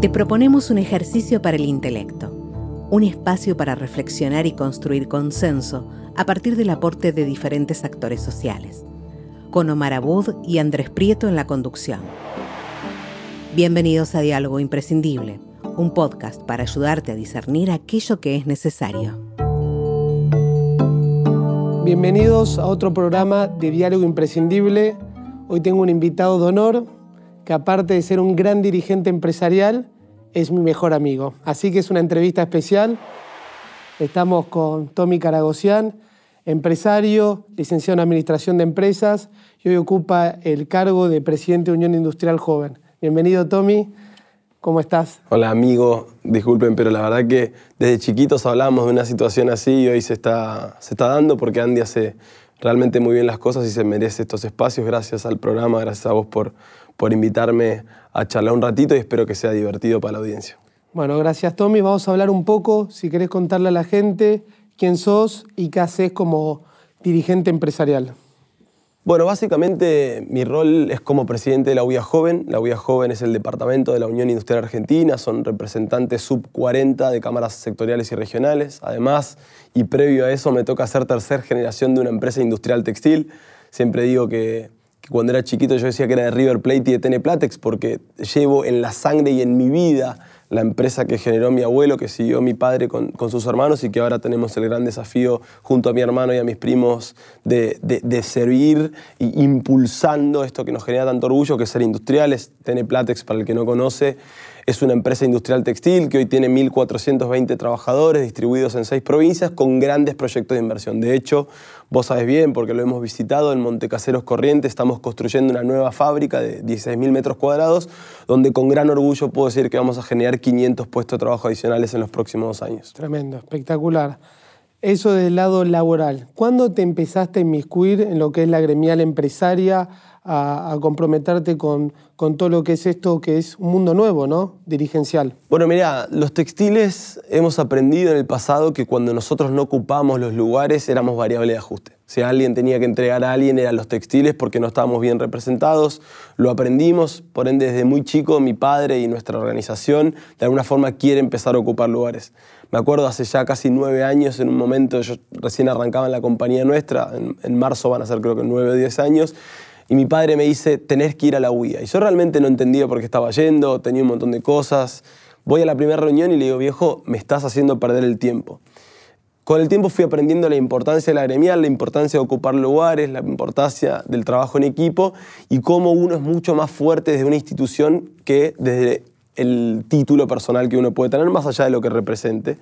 Te proponemos un ejercicio para el intelecto, un espacio para reflexionar y construir consenso a partir del aporte de diferentes actores sociales, con Omar Abud y Andrés Prieto en la conducción. Bienvenidos a Diálogo Imprescindible, un podcast para ayudarte a discernir aquello que es necesario. Bienvenidos a otro programa de Diálogo Imprescindible. Hoy tengo un invitado de honor que aparte de ser un gran dirigente empresarial, es mi mejor amigo. Así que es una entrevista especial. Estamos con Tommy Caragosian, empresario, licenciado en Administración de Empresas y hoy ocupa el cargo de presidente de Unión Industrial Joven. Bienvenido, Tommy. ¿Cómo estás? Hola, amigo. Disculpen, pero la verdad que desde chiquitos hablamos de una situación así y hoy se está, se está dando porque Andy hace realmente muy bien las cosas y se merece estos espacios. Gracias al programa, gracias a vos por, por invitarme a charlar un ratito y espero que sea divertido para la audiencia. Bueno, gracias Tommy. Vamos a hablar un poco, si querés contarle a la gente quién sos y qué haces como dirigente empresarial. Bueno, básicamente mi rol es como presidente de la UIA Joven. La UIA Joven es el departamento de la Unión Industrial Argentina, son representantes sub 40 de cámaras sectoriales y regionales. Además, y previo a eso, me toca ser tercera generación de una empresa industrial textil. Siempre digo que cuando era chiquito yo decía que era de River Plate y de Teneplatex porque llevo en la sangre y en mi vida la empresa que generó mi abuelo, que siguió mi padre con, sus hermanos y que ahora tenemos el gran desafío junto a mi hermano y a mis primos de, servir e impulsando esto que nos genera tanto orgullo, que es ser industriales. Teneplatex, para el que no conoce, es una empresa industrial textil que hoy tiene 1.420 trabajadores distribuidos en seis provincias con grandes proyectos de inversión. De hecho, vos sabes bien, porque lo hemos visitado, en Montecaseros Corrientes estamos construyendo una nueva fábrica de 16.000 metros cuadrados, donde con gran orgullo puedo decir que vamos a generar 500 puestos de trabajo adicionales en los próximos dos años. Tremendo, espectacular. Eso del lado laboral. ¿Cuándo te empezaste a inmiscuir en lo que es la gremial empresaria? A, comprometerte con, con, todo lo que es esto, que es un mundo nuevo, ¿no? Dirigencial. Bueno, mira, los textiles hemos aprendido en el pasado que cuando nosotros no ocupamos los lugares éramos variable de ajuste. Si alguien tenía que entregar a alguien eran los textiles porque no estábamos bien representados. Lo aprendimos, por ende desde muy chico mi padre y nuestra organización de alguna forma quiere empezar a ocupar lugares. Me acuerdo hace ya casi nueve años, en un momento, yo recién arrancaba en la compañía nuestra, en, en marzo van a ser creo que nueve o diez años, y mi padre me dice, tenés que ir a la UIA. Y yo realmente no entendía por qué estaba yendo, tenía un montón de cosas. Voy a la primera reunión y le digo, viejo, me estás haciendo perder el tiempo. Con el tiempo fui aprendiendo la importancia de la gremial, la importancia de ocupar lugares, la importancia del trabajo en equipo y cómo uno es mucho más fuerte desde una institución que desde el título personal que uno puede tener, más allá de lo que represente.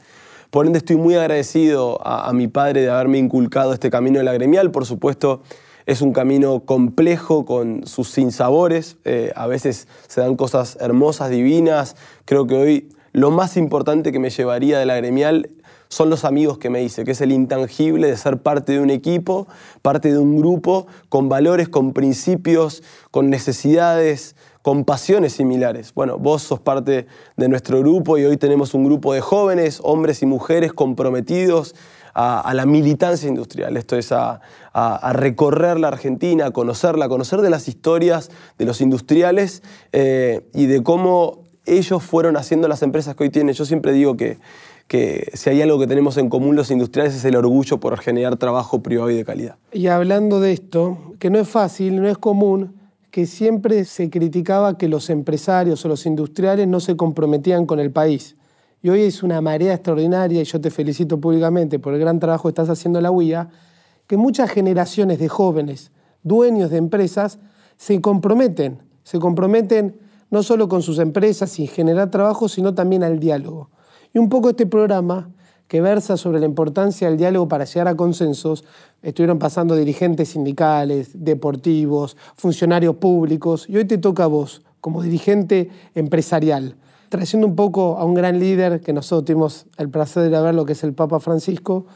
Por ende, estoy muy agradecido a, mi padre de haberme inculcado este camino de la gremial. Por supuesto, es un camino complejo con sus sinsabores. Eh, a veces se dan cosas hermosas, divinas. Creo que hoy lo más importante que me llevaría de la gremial son los amigos que me hice, que es el intangible de ser parte de un equipo, parte de un grupo con valores, con principios, con necesidades, con pasiones similares. Bueno, vos sos parte de nuestro grupo y hoy tenemos un grupo de jóvenes, hombres y mujeres comprometidos a, la militancia industrial, esto es a, recorrer la Argentina, a conocerla, a conocer de las historias de los industriales eh, y de cómo ellos fueron haciendo las empresas que hoy tienen. Yo siempre digo que, que si hay algo que tenemos en común los industriales es el orgullo por generar trabajo privado y de calidad. Y hablando de esto, que no es fácil, no es común, que siempre se criticaba que los empresarios o los industriales no se comprometían con el país. Y hoy es una marea extraordinaria, y yo te felicito públicamente por el gran trabajo que estás haciendo en la UIA, que muchas generaciones de jóvenes, dueños de empresas, se comprometen, se comprometen no solo con sus empresas y generar trabajo, sino también al diálogo. Y un poco este programa, que versa sobre la importancia del diálogo para llegar a consensos, estuvieron pasando dirigentes sindicales, deportivos, funcionarios públicos, y hoy te toca a vos, como dirigente empresarial trayendo un poco a un gran líder que nosotros tuvimos el placer de ver, lo que es el Papa Francisco,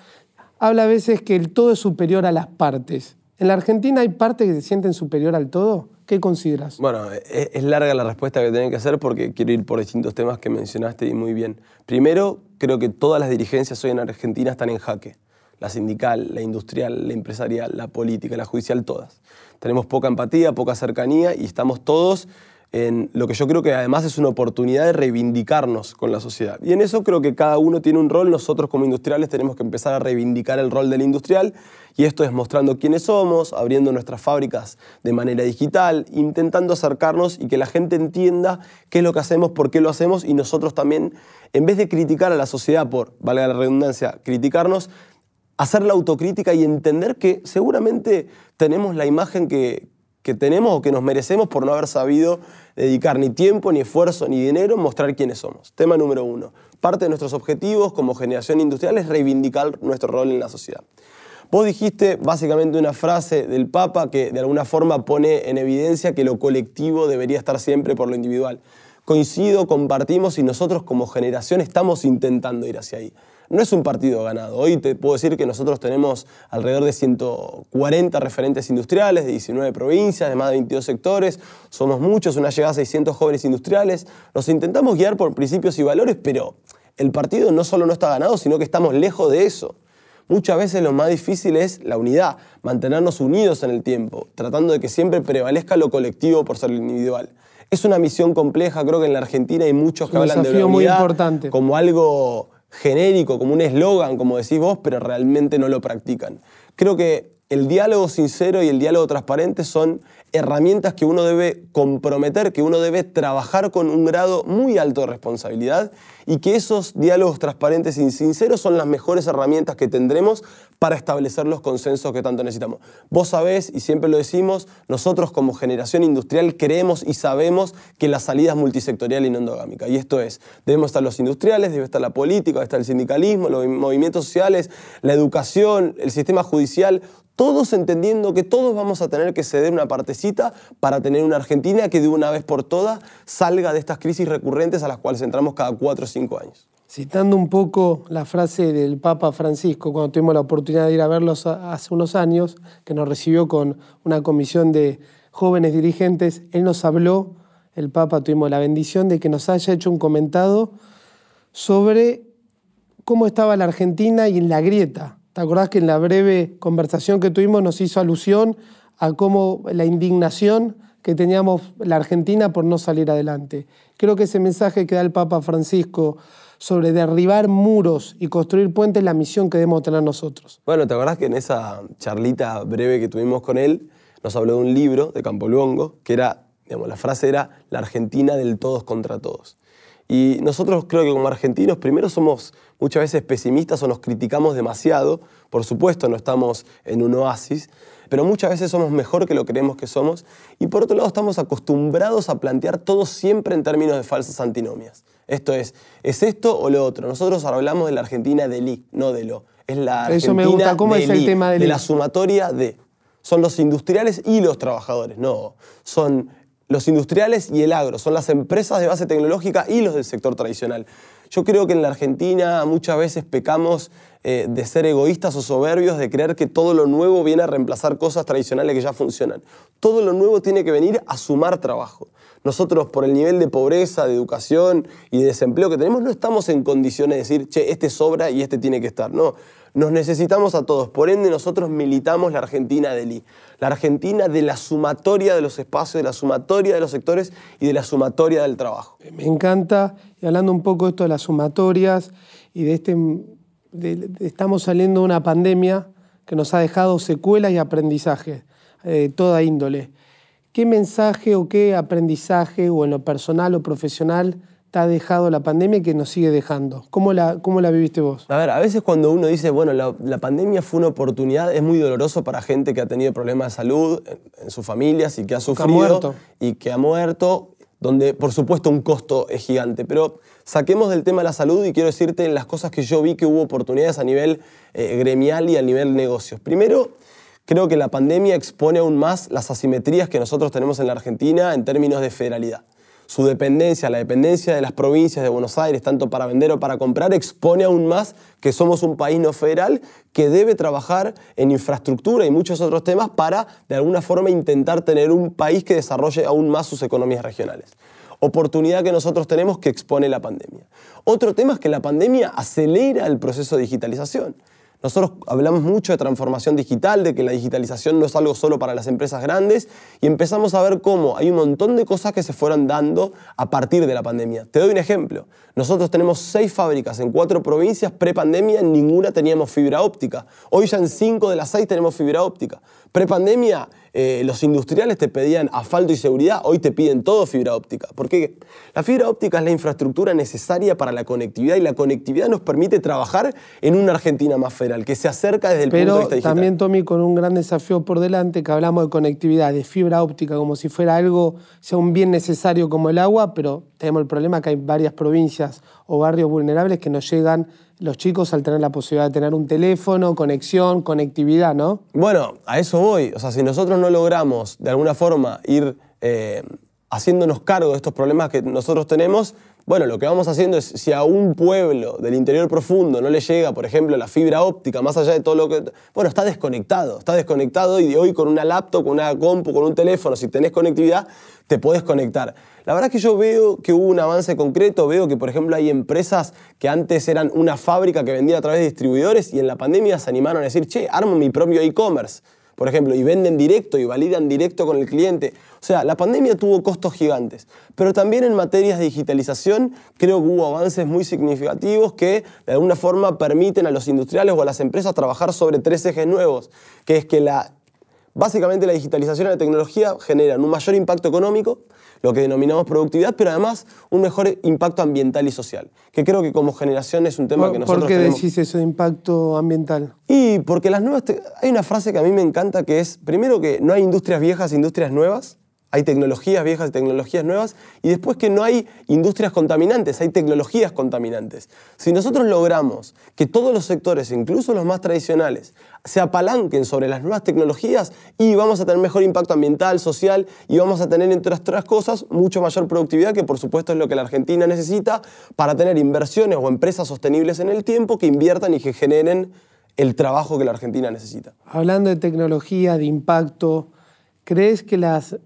habla a veces que el todo es superior a las partes. ¿En la Argentina hay partes que se sienten superior al todo? ¿Qué consideras? Bueno, e-, es larga la respuesta que tengo que hacer porque quiero ir por distintos temas que mencionaste y muy bien. Primero, creo que todas las dirigencias hoy en Argentina están en jaque. La sindical, la industrial, la empresarial, la política, la judicial, todas. Tenemos poca empatía, poca cercanía y estamos todos en lo que yo creo que además es una oportunidad de reivindicarnos con la sociedad. Y en eso creo que cada uno tiene un rol, nosotros como industriales tenemos que empezar a reivindicar el rol del industrial y esto es mostrando quiénes somos, abriendo nuestras fábricas de manera digital, intentando acercarnos y que la gente entienda qué es lo que hacemos, por qué lo hacemos y nosotros también, en vez de criticar a la sociedad por, valga la redundancia, criticarnos, hacer la autocrítica y entender que seguramente tenemos la imagen que, que tenemos o que nos merecemos por no haber sabido dedicar ni tiempo, ni esfuerzo, ni dinero en mostrar quiénes somos. Tema número uno. Parte de nuestros objetivos como generación industrial es reivindicar nuestro rol en la sociedad. Vos dijiste básicamente una frase del Papa que de alguna forma pone en evidencia que lo colectivo debería estar siempre por lo individual. Coincido, compartimos y nosotros como generación estamos intentando ir hacia ahí no es un partido ganado. Hoy te puedo decir que nosotros tenemos alrededor de 140 referentes industriales de 19 provincias, de más de 22 sectores. Somos muchos, una llegada a 600 jóvenes industriales. Nos intentamos guiar por principios y valores, pero el partido no solo no está ganado, sino que estamos lejos de eso. Muchas veces lo más difícil es la unidad, mantenernos unidos en el tiempo, tratando de que siempre prevalezca lo colectivo por ser lo individual. Es una misión compleja, creo que en la Argentina hay muchos que hablan de la unidad muy importante. como algo genérico, como un eslogan, como decís vos, pero realmente no lo practican. Creo que el diálogo sincero y el diálogo transparente son herramientas que uno debe comprometer, que uno debe trabajar con un grado muy alto de responsabilidad y que esos diálogos transparentes y sinceros son las mejores herramientas que tendremos para establecer los consensos que tanto necesitamos. Vos sabés, y siempre lo decimos, nosotros como generación industrial creemos y sabemos que la salida es multisectorial y no endogámica. Y esto es, debemos estar los industriales, debe estar la política, debe estar el sindicalismo, los movimientos sociales, la educación, el sistema judicial, todos entendiendo que todos vamos a tener que ceder una partecita para tener una Argentina que de una vez por todas salga de estas crisis recurrentes a las cuales entramos cada cuatro o cinco años. Citando un poco la frase del Papa Francisco cuando tuvimos la oportunidad de ir a verlos hace unos años, que nos recibió con una comisión de jóvenes dirigentes, él nos habló, el Papa tuvimos la bendición de que nos haya hecho un comentado sobre cómo estaba la Argentina y en la grieta ¿Te acordás que en la breve conversación que tuvimos nos hizo alusión a cómo la indignación que teníamos la Argentina por no salir adelante? Creo que ese mensaje que da el Papa Francisco sobre derribar muros y construir puentes es la misión que debemos tener nosotros. Bueno, ¿te acordás que en esa charlita breve que tuvimos con él nos habló de un libro de Campo Luongo que era, digamos, la frase era la Argentina del todos contra todos. Y nosotros creo que como argentinos primero somos muchas veces pesimistas o nos criticamos demasiado. Por supuesto no estamos en un oasis, pero muchas veces somos mejor que lo creemos que somos. Y por otro lado estamos acostumbrados a plantear todo siempre en términos de falsas antinomias. Esto es, ¿es esto o lo otro? Nosotros hablamos de la Argentina de li, no de lo. Es la Argentina Eso me gusta. ¿Cómo es el tema de, de la sumatoria de. Son los industriales y los trabajadores. No, son los industriales y el agro, son las empresas de base tecnológica y los del sector tradicional. Yo creo que en la Argentina muchas veces pecamos eh, de ser egoístas o soberbios, de creer que todo lo nuevo viene a reemplazar cosas tradicionales que ya funcionan. Todo lo nuevo tiene que venir a sumar trabajo. Nosotros, por el nivel de pobreza, de educación y de desempleo que tenemos, no estamos en condiciones de decir, che, este sobra y este tiene que estar. No, nos necesitamos a todos. Por ende, nosotros militamos la Argentina del. La Argentina de la sumatoria de los espacios, de la sumatoria de los sectores y de la sumatoria del trabajo. Me encanta, y hablando un poco de esto de las sumatorias y de este. estamos saliendo de una pandemia que nos ha dejado secuelas y aprendizaje de toda índole. ¿Qué mensaje o qué aprendizaje, o en lo personal o profesional, te ha dejado la pandemia y que nos sigue dejando? ¿Cómo la, cómo la viviste vos? A ver, a veces cuando uno dice, bueno, la, pandemia fue una oportunidad, es muy doloroso para gente que ha tenido problemas de salud en, sus familias y que ha sufrido y que ha muerto, donde por supuesto un costo es gigante. Pero saquemos del tema de la salud y quiero decirte las cosas que yo vi que hubo oportunidades a nivel eh, gremial y a nivel negocios. Primero, creo que la pandemia expone aún más las asimetrías que nosotros tenemos en la Argentina en términos de federalidad su dependencia, la dependencia de las provincias de Buenos Aires, tanto para vender o para comprar, expone aún más que somos un país no federal que debe trabajar en infraestructura y muchos otros temas para, de alguna forma, intentar tener un país que desarrolle aún más sus economías regionales. Oportunidad que nosotros tenemos que expone la pandemia. Otro tema es que la pandemia acelera el proceso de digitalización. Nosotros hablamos mucho de transformación digital, de que la digitalización no es algo solo para las empresas grandes y empezamos a ver cómo hay un montón de cosas que se fueron dando a partir de la pandemia. Te doy un ejemplo. Nosotros tenemos seis fábricas en cuatro provincias, pre-pandemia en ninguna teníamos fibra óptica. Hoy ya en cinco de las seis tenemos fibra óptica. Pre-pandemia eh, los industriales te pedían asfalto y seguridad, hoy te piden todo fibra óptica. Porque la fibra óptica es la infraestructura necesaria para la conectividad y la conectividad nos permite trabajar en una Argentina más federal, que se acerca desde el punto de vista digital. también, Tommy, con un gran desafío por delante, que hablamos de conectividad, de fibra óptica, como si fuera algo, sea un bien necesario como el agua, pero tenemos el problema que hay varias provincias o barrios vulnerables que nos llegan los chicos al tener la posibilidad de tener un teléfono, conexión, conectividad, ¿no? Bueno, a eso voy. O sea, si nosotros no logramos de alguna forma ir eh, haciéndonos cargo de estos problemas que nosotros tenemos, bueno, lo que vamos haciendo es, si a un pueblo del interior profundo no le llega, por ejemplo, la fibra óptica, más allá de todo lo que... Bueno, está desconectado, está desconectado y de hoy con una laptop, con una compu, con un teléfono, si tenés conectividad, te podés conectar. La verdad es que yo veo que hubo un avance concreto, veo que por ejemplo hay empresas que antes eran una fábrica que vendía a través de distribuidores y en la pandemia se animaron a decir, che, armo mi propio e-commerce, por ejemplo, y venden directo y validan directo con el cliente. O sea, la pandemia tuvo costos gigantes, pero también en materias de digitalización creo que hubo avances muy significativos que de alguna forma permiten a los industriales o a las empresas trabajar sobre tres ejes nuevos, que es que la Básicamente la digitalización y la tecnología generan un mayor impacto económico, lo que denominamos productividad, pero además un mejor impacto ambiental y social, que creo que como generación es un tema que nosotros ¿Por qué decís eso de impacto ambiental? Y porque las nuevas... Hay una frase que a mí me encanta que es, primero que no hay industrias viejas, industrias nuevas, hay tecnologías viejas y tecnologías nuevas, y después que no hay industrias contaminantes, hay tecnologías contaminantes. Si nosotros logramos que todos los sectores, incluso los más tradicionales, se apalanquen sobre las nuevas tecnologías y vamos a tener mejor impacto ambiental, social y vamos a tener, entre otras cosas, mucho mayor productividad, que por supuesto es lo que la Argentina necesita para tener inversiones o empresas sostenibles en el tiempo que inviertan y que generen el trabajo que la Argentina necesita. Hablando de tecnología, de impacto, ¿crees que las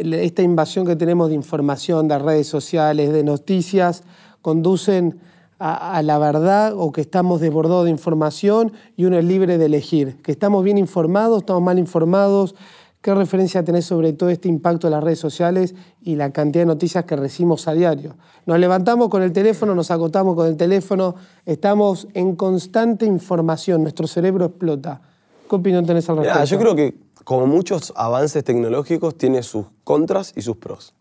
esta invasión que tenemos de información, de redes sociales, de noticias, conducen a, la verdad o que estamos desbordados de información y uno es libre de elegir, que estamos bien informados, estamos mal informados. ¿Qué referencia tenés sobre todo este impacto de las redes sociales y la cantidad de noticias que recibimos a diario? Nos levantamos con el teléfono, nos acotamos con el teléfono, estamos en constante información, nuestro cerebro explota. ¿Qué opinión tenés al respecto? yo creo que como muchos avances tecnológicos, tiene sus contras y sus pros.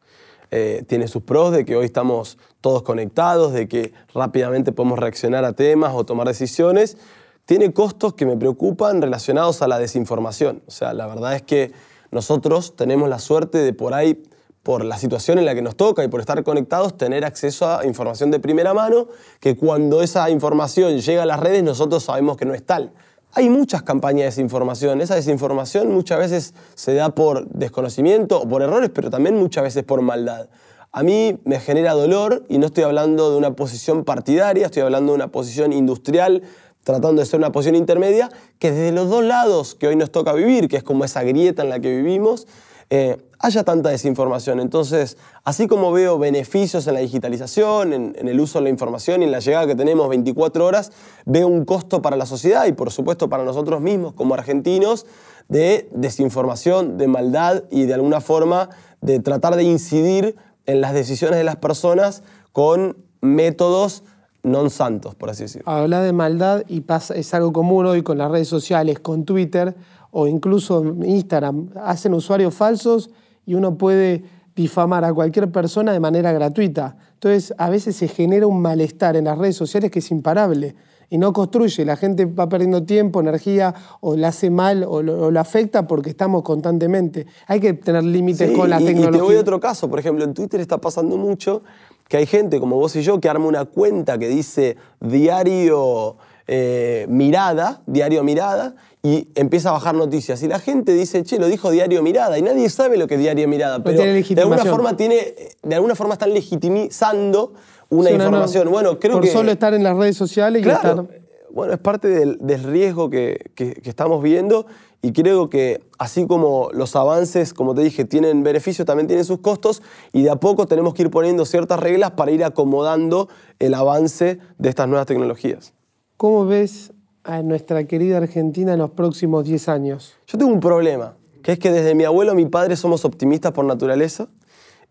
Eh, tiene sus pros de que hoy estamos todos conectados, de que rápidamente podemos reaccionar a temas o tomar decisiones. Tiene costos que me preocupan relacionados a la desinformación. O sea, la verdad es que nosotros tenemos la suerte de por ahí, por la situación en la que nos toca y por estar conectados, tener acceso a información de primera mano, que cuando esa información llega a las redes nosotros sabemos que no es tal. Hay muchas campañas de desinformación. Esa desinformación muchas veces se da por desconocimiento o por errores, pero también muchas veces por maldad. A mí me genera dolor y no estoy hablando de una posición partidaria, estoy hablando de una posición industrial, tratando de ser una posición intermedia, que desde los dos lados que hoy nos toca vivir, que es como esa grieta en la que vivimos, eh, haya tanta desinformación. Entonces, así como veo beneficios en la digitalización, en, el uso de la información y en la llegada que tenemos 24 horas, veo un costo para la sociedad y por supuesto para nosotros mismos como argentinos de desinformación, de maldad y de alguna forma de tratar de incidir en las decisiones de las personas con métodos non santos, por así decirlo. Habla de maldad y pasa, es algo común hoy con las redes sociales, con Twitter o incluso Instagram. Hacen usuarios falsos y uno puede difamar a cualquier persona de manera gratuita. Entonces, a veces se genera un malestar en las redes sociales que es imparable y no construye. La gente va perdiendo tiempo, energía, o la hace mal o lo, afecta porque estamos constantemente. Hay que tener límites con la tecnología. Y te voy a otro caso. Por ejemplo, en Twitter está pasando mucho que hay gente como vos y yo que arma una cuenta que dice diario eh, mirada, diario mirada, y empieza a bajar noticias. Y la gente dice, che, lo dijo Diario Mirada, y nadie sabe lo que es Diario Mirada, pero de alguna forma tiene, de alguna forma están legitimizando una información. bueno, creo por solo estar en las redes sociales y estar... Bueno, es parte del, riesgo que, que, estamos viendo y creo que así como los avances, como te dije, tienen beneficios, también tienen sus costos y de a poco tenemos que ir poniendo ciertas reglas para ir acomodando el avance de estas nuevas tecnologías. ¿Cómo ves a nuestra querida Argentina en los próximos 10 años? Yo tengo un problema, que es que desde mi abuelo a mi padre somos optimistas por naturaleza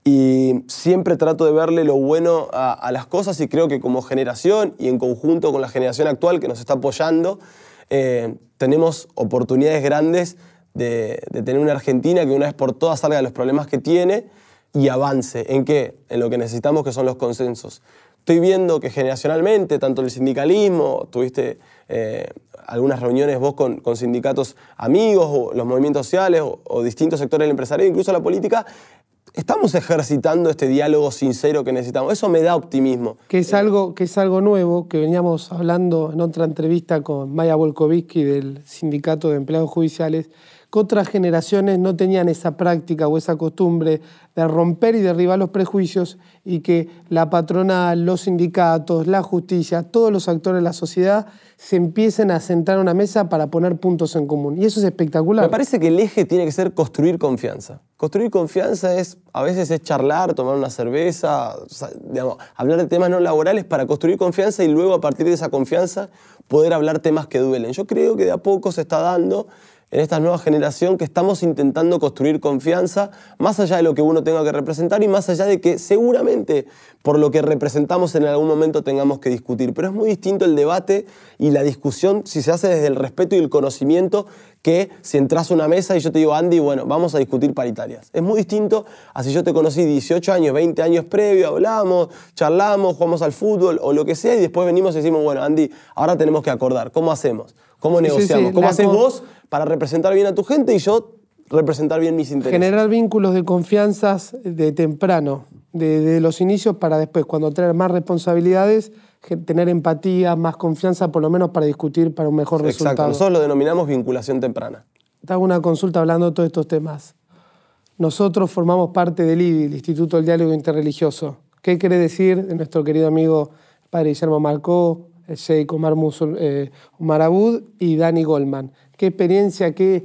y siempre trato de verle lo bueno a, las cosas y creo que como generación y en conjunto con la generación actual que nos está apoyando, eh, tenemos oportunidades grandes de, tener una Argentina que una vez por todas salga de los problemas que tiene y avance. ¿En qué? En lo que necesitamos que son los consensos. Estoy viendo que generacionalmente, tanto el sindicalismo, tuviste eh, algunas reuniones vos con, sindicatos amigos, o los movimientos sociales, o, distintos sectores del empresariado, incluso la política, estamos ejercitando este diálogo sincero que necesitamos. Eso me da optimismo. Que es algo, que es algo nuevo, que veníamos hablando en otra entrevista con Maya Volkovitsky del Sindicato de Empleados Judiciales, que otras generaciones no tenían esa práctica o esa costumbre de romper y derribar los prejuicios y que la patronal, los sindicatos, la justicia, todos los actores de la sociedad se empiecen a sentar a una mesa para poner puntos en común. Y eso es espectacular. Me parece que el eje tiene que ser construir confianza. Construir confianza es, a veces es charlar, tomar una cerveza, hablar de temas no laborales para construir confianza y luego a partir de esa confianza poder hablar temas que duelen. Yo creo que de a poco se está dando en esta nueva generación que estamos intentando construir confianza, más allá de lo que uno tenga que representar y más allá de que seguramente por lo que representamos en algún momento tengamos que discutir. Pero es muy distinto el debate y la discusión si se hace desde el respeto y el conocimiento que si entras a una mesa y yo te digo, Andy, bueno, vamos a discutir paritarias. Es muy distinto a si yo te conocí 18 años, 20 años previo, hablamos, charlamos, jugamos al fútbol o lo que sea y después venimos y decimos, bueno, Andy, ahora tenemos que acordar, ¿cómo hacemos? ¿Cómo negociamos? ¿Cómo haces vos para representar bien a tu gente y yo representar bien mis intereses? Generar vínculos de confianza de temprano, de, los inicios para después, cuando traer más responsabilidades, tener empatía, más confianza, por lo menos para discutir para un mejor resultado. Exacto, nosotros lo denominamos vinculación temprana. Te hago una consulta hablando de todos estos temas. Nosotros formamos parte del IDI, el Instituto del Diálogo Interreligioso. ¿Qué quiere decir de nuestro querido amigo padre Guillermo Marcó, Sheikh Omar, eh, Abud y Dani Goldman. ¿Qué experiencia, qué,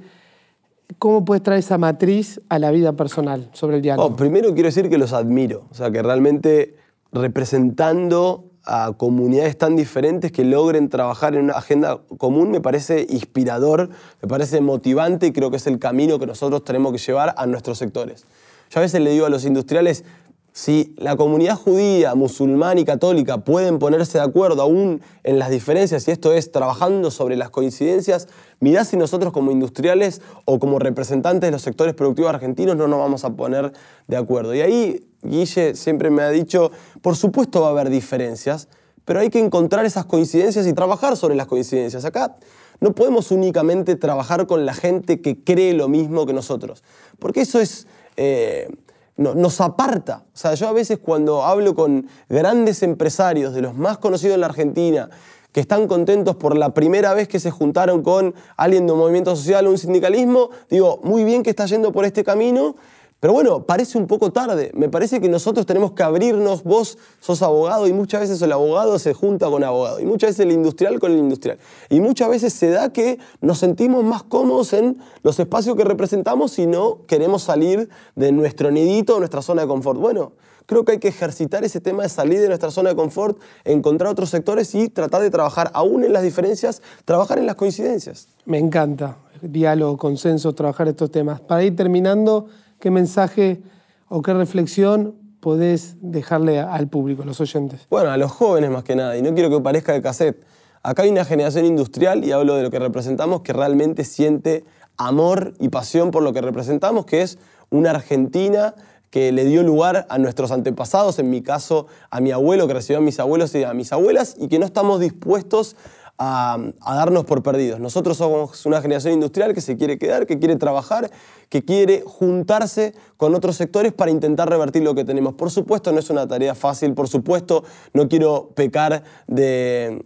cómo puedes traer esa matriz a la vida personal sobre el diálogo? Oh, primero quiero decir que los admiro, o sea, que realmente representando a comunidades tan diferentes que logren trabajar en una agenda común me parece inspirador, me parece motivante y creo que es el camino que nosotros tenemos que llevar a nuestros sectores. Yo a veces le digo a los industriales, si la comunidad judía, musulmana y católica pueden ponerse de acuerdo aún en las diferencias, y esto es trabajando sobre las coincidencias, mirá si nosotros como industriales o como representantes de los sectores productivos argentinos no nos vamos a poner de acuerdo. Y ahí Guille siempre me ha dicho, por supuesto va a haber diferencias, pero hay que encontrar esas coincidencias y trabajar sobre las coincidencias. Acá no podemos únicamente trabajar con la gente que cree lo mismo que nosotros, porque eso es... Eh, nos aparta. O sea, yo a veces cuando hablo con grandes empresarios, de los más conocidos en la Argentina, que están contentos por la primera vez que se juntaron con alguien de un movimiento social o un sindicalismo, digo, muy bien que está yendo por este camino, pero bueno, parece un poco tarde. Me parece que nosotros tenemos que abrirnos. Vos sos abogado y muchas veces el abogado se junta con abogado. Y muchas veces el industrial con el industrial. Y muchas veces se da que nos sentimos más cómodos en los espacios que representamos y no queremos salir de nuestro nidito, nuestra zona de confort. Bueno, creo que hay que ejercitar ese tema de salir de nuestra zona de confort, encontrar otros sectores y tratar de trabajar aún en las diferencias, trabajar en las coincidencias. Me encanta. Diálogo, consenso, trabajar estos temas. Para ir terminando ¿Qué mensaje o qué reflexión podés dejarle al público, a los oyentes? Bueno, a los jóvenes más que nada, y no quiero que parezca de cassette. Acá hay una generación industrial, y hablo de lo que representamos, que realmente siente amor y pasión por lo que representamos, que es una Argentina que le dio lugar a nuestros antepasados, en mi caso a mi abuelo que recibió a mis abuelos y a mis abuelas, y que no estamos dispuestos a, darnos por perdidos. Nosotros somos una generación industrial que se quiere quedar, que quiere trabajar, que quiere juntarse con otros sectores para intentar revertir lo que tenemos. Por supuesto, no es una tarea fácil, por supuesto, no quiero pecar de,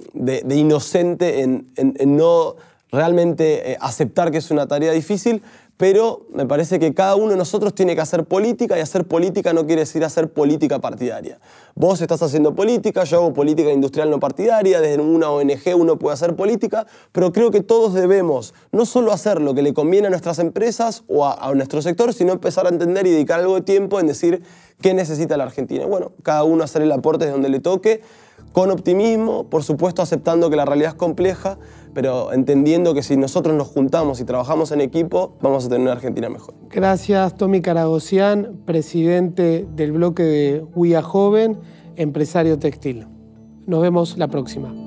inocente en, no realmente eh, aceptar que es una tarea difícil, pero me parece que cada uno de nosotros tiene que hacer política y hacer política no quiere decir hacer política partidaria. Vos estás haciendo política, yo hago política industrial no partidaria, desde una ONG uno puede hacer política, pero creo que todos debemos no solo hacer lo que le conviene a nuestras empresas o a, nuestro sector, sino empezar a entender y dedicar algo de tiempo en decir qué necesita la Argentina. Bueno, cada uno hacer el aporte de donde le toque, con optimismo, por supuesto aceptando que la realidad es compleja, pero entendiendo que si nosotros nos juntamos y trabajamos en equipo, vamos a tener una Argentina mejor. Gracias, Tommy Caragosian, presidente del bloque de Huía Joven, empresario textil. Nos vemos la próxima.